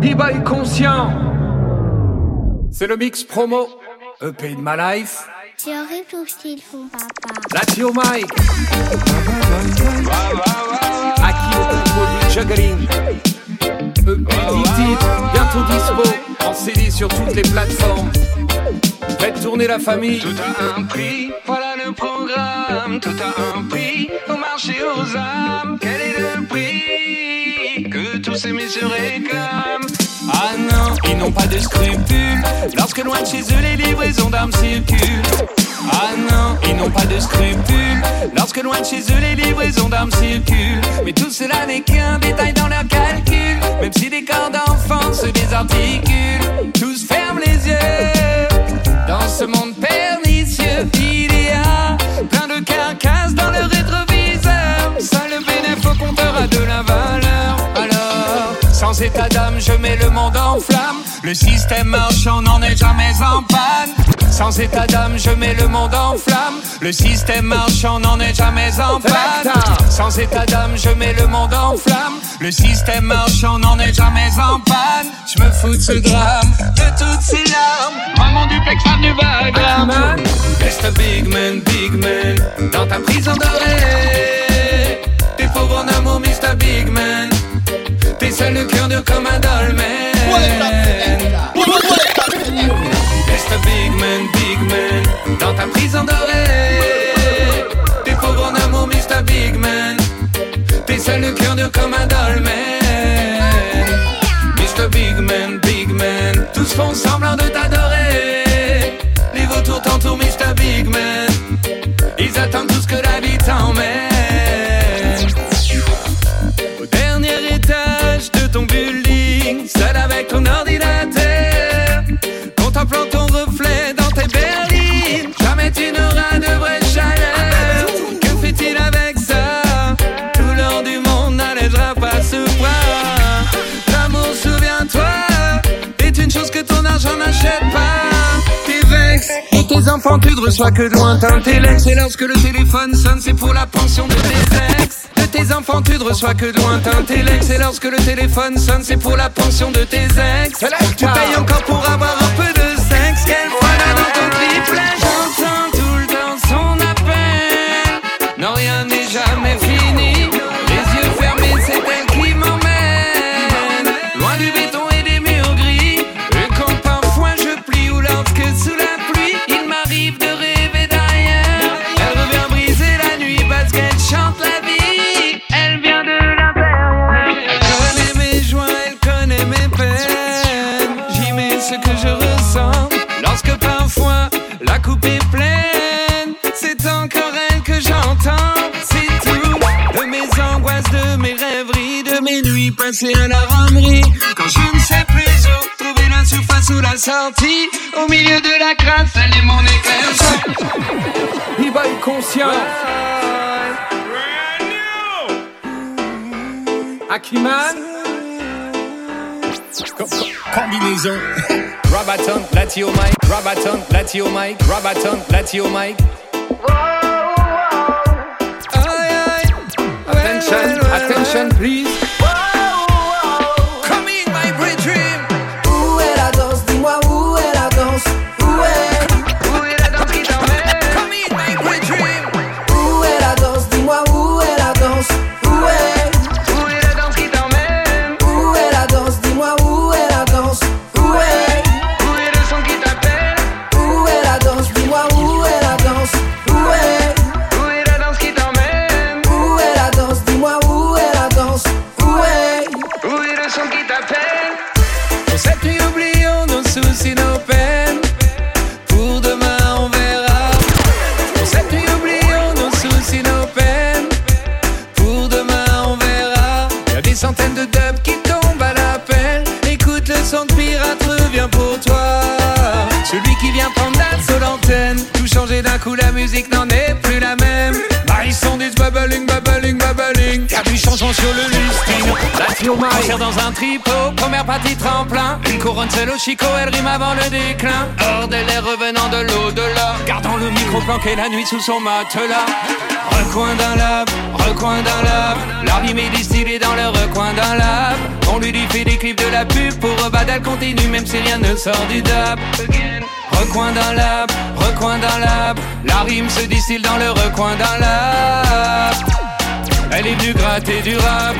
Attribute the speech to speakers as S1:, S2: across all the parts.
S1: B-Boy conscient. C'est le mix promo. EP de ma life.
S2: C'est horrible ton style, mon papa.
S1: Latio Mike. Aki au contrôle du juggling? EP 10 titres, bientôt dispo. En CD sur toutes les plateformes. Faites tourner la famille.
S3: Tout a un prix, voilà le programme. Tout a un prix, au marché aux âmes. Quel est le prix que tous ces messieurs réclament?
S1: N'ont pas de scrupules. Lorsque loin de chez eux, les livraisons d'armes circulent. Ah non, ils n'ont pas de scrupules. Lorsque loin de chez eux, les livraisons d'armes circulent. Mais tout cela n'est qu'un détail dans leur calcul. Même si des corps d'enfants se désarticulent, sans état d'âme, je mets le monde en flamme. Le système marche, on n'en est jamais en panne. Sans état d'âme, je mets le monde en flamme. Le système marche, on n'en est jamais en panne. Sans état d'âme, je mets le monde en flamme. Le système marche, on n'en est jamais en panne. Je me fous de ce drame, de toutes ces larmes.
S3: Maman du pex, femme du bagram.
S1: Reste big man, big man, dans ta prison dorée. T'es seul le cœur dur comme un dolmen. Reste big man, big man, dans ta prison dorée. T'es pauvre en amour, Mr. Big Man. T'es seul le cœur dur comme un dolmen. Mr. Big Man, Big Man, tous font Tes enfants, tu ne reçois que de lointains téléx. Et lorsque le téléphone sonne, c'est pour la pension de tes ex. De tes enfants, tu ne reçois que de lointains téléx. Et lorsque le téléphone sonne, c'est pour la pension de tes ex. Tu payes encore pour avoir angoisses, de mes rêveries, de mes nuits passées à la ramerie. Quand je ne sais plus où trouver la surface ou la sortie, au milieu de la crasse, elle est mon éclair. B-Boy conscient. Akiman.
S4: Combinaison.
S1: Rabaton, Latio Mike, Rabaton, Latio Mike, Rabaton, Latio Mike. Attention, attention please. Pour cette nuit, oublions nos soucis, nos peines. Pour demain, on verra. Pour cette nuit, oublions nos soucis, nos peines. Pour demain, on verra. Y a des centaines de dubs qui tombent à l'appel. Écoute le son de pirate revient pour toi. Celui qui vient prendre d'assaut l'antenne. Tout changer d'un coup, la musique n'en est plus la même. Bah, ils sont du bubbling, bubbling, bubbling. Y'a du changement sur le lustine. La Concert dans un tripot, première partie tremplin. Une couronne seule au chicot, elle rime avant le déclin. Hors de l'air revenant de l'au-delà. Gardant le micro planqué la nuit sous son matelas. Recoin d'un lab, recoin d'un lab. La rime est distillée dans le recoin d'un lab. On lui dit fait des clips de la pub pour rebattre, elle continue même si rien ne sort du dab. Recoin d'un lab, recoin d'un lab. La rime se distille dans le recoin d'un lab. Elle est venue gratter du rap.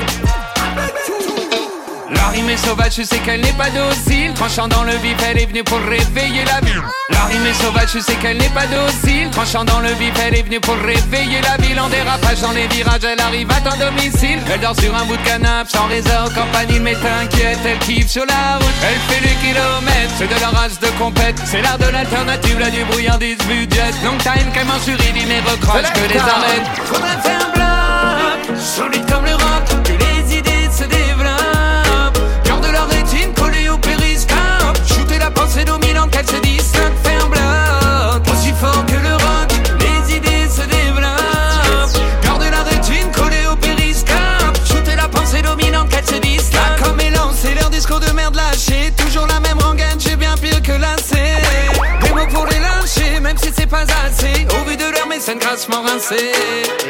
S1: La rime est sauvage, je sais qu'elle n'est pas docile. Tranchant dans le vif, elle est venue pour réveiller la ville. La rime est sauvage, je sais qu'elle n'est pas docile. Tranchant dans le vif, elle est venue pour réveiller la ville. En dérapage dans les virages, elle arrive à ton domicile. Elle dort sur un bout de canapé, sans réseau, campanile, mais t'inquiète, elle kiffe sur la route. Elle fait les kilomètres, c'est de la race de compète. C'est l'art de l'alternative, la du brouillardise budget. Long time qu'elle dit mais recroche que les arrête. Faudrait faire un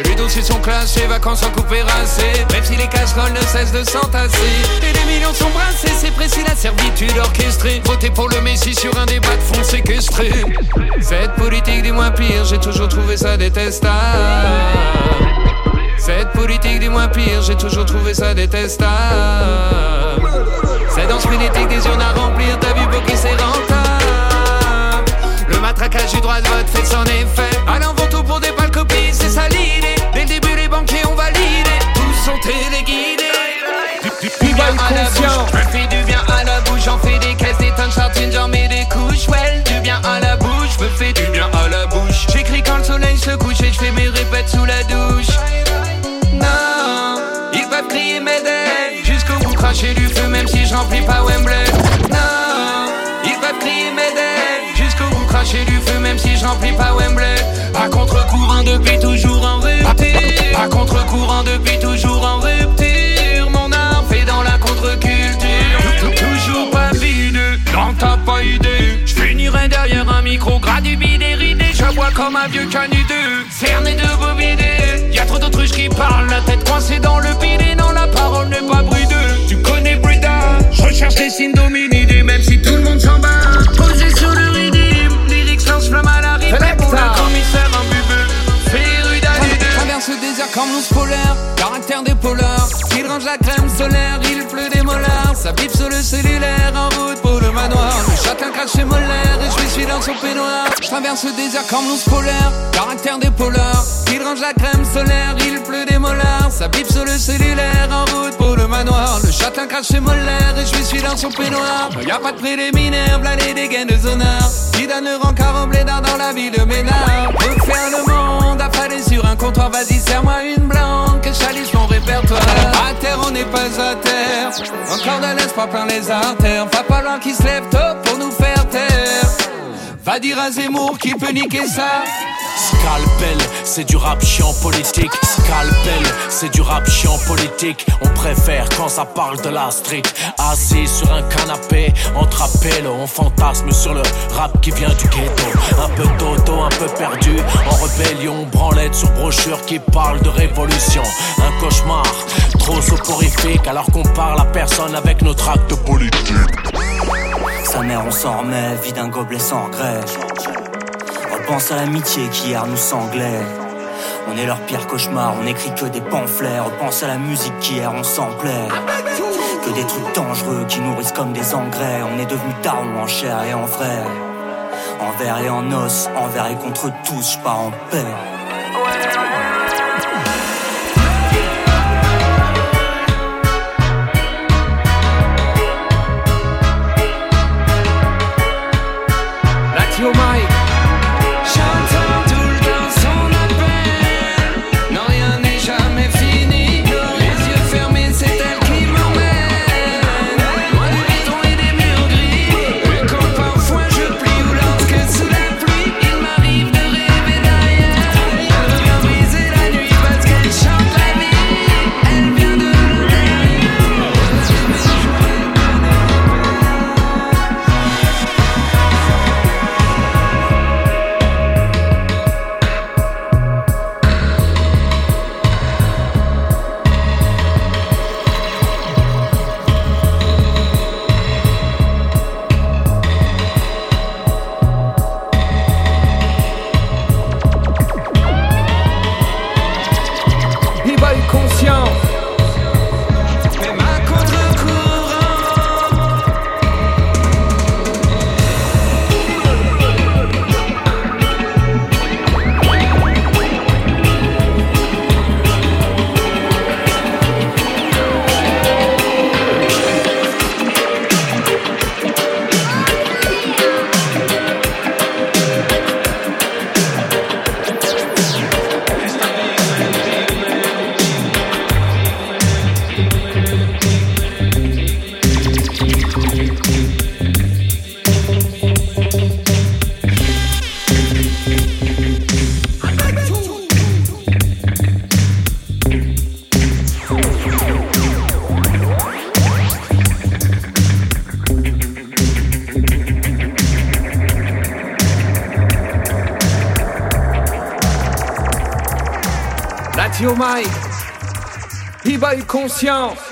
S1: les dossiers sont vacances en coupé rincé. Même si les casseroles ne cessent de s'entasser. Et les millions sont brassés, c'est précis la servitude orchestrée. Voter pour le Messi sur un débat de fond séquestré. Cette politique du moins pire, j'ai toujours trouvé ça détestable. Cette politique du moins pire, j'ai toujours trouvé ça détestable. C'est dans ce frénétique des urnes à remplir, t'as vu pour qui c'est rentable. Le matraquage du droit de vote fait son effet. Allons ça l'idée. Dès le début, les banquiers ont validé. Tous sont téléguidés. Du, du, du bien à la bouche, je fais du bien à la bouche. J'en fais des caisses, des tonnes, chartines, j'en mets des couches. Well, du bien à la bouche, je me fais du bien à la bouche. J'écris quand le soleil se couche et je fais mes répètes sous la douche. Non, ils peuvent crier Mayday Jusqu'au bout cracher du feu même si je remplis pas Wembley Non, ils peuvent crier Mayday Jusqu'au bout cracher du feu si je remplis pas Wembley. À contre-courant depuis toujours en rupture. À contre-courant depuis toujours en rupture. Mon art fait dans la contre-culture. Toujours pas vide, non t'as pas idée Je finirai derrière un micro gradé ridé Je bois comme un vieux canideux Cerné de bobidé Y'a trop d'autruches qui parlent La tête coincée Peignoir Je traverse le désert comme l'ours polaire. Caractère des polars Il range la crème solaire Il pleut des molars. Ça pipe sur le cellulaire En route pour le manoir. Le châtain crache ses molaires Et je suis dans son peignoir. Y a pas de préliminaire Blané des gains de zonard. Qui donne le rencard au blédard Dans la vie de Ménard? Pour faire le monde Affalé sur un comptoir Vas-y serre-moi une blanque Que chalise mon répertoire. À terre on n'est pas à terre. Encore de l'espoir plein les artères. Va pas loin qui se lève tôt pour nous faire taire Va dire à Zemmour qui peut niquer ça
S5: Scalpel, c'est du rap chiant politique. Scalpel, c'est du rap chiant politique. On préfère quand ça parle de la street. Assis sur un canapé, entre appels, on fantasme sur le rap qui vient du ghetto. Un peu toto, un peu perdu, en rébellion, branlette sur brochure qui parle de révolution. Un cauchemar, trop soporifique, alors qu'on parle à personne avec notre acte politique.
S6: Sa mère, on s'en remet, vide un gobelet sans regret. Repense à l'amitié qui hier nous sanglait. On est leur pire cauchemar, on écrit que des pamphlets. Repense à la musique qui hier on s'en plaît. Que des trucs dangereux qui nourrissent comme des engrais. On est devenus tarons en chair et en vrai. Envers et en os, envers et contre tous, je pars en paix.
S1: Yo Mike, il a eu conscience.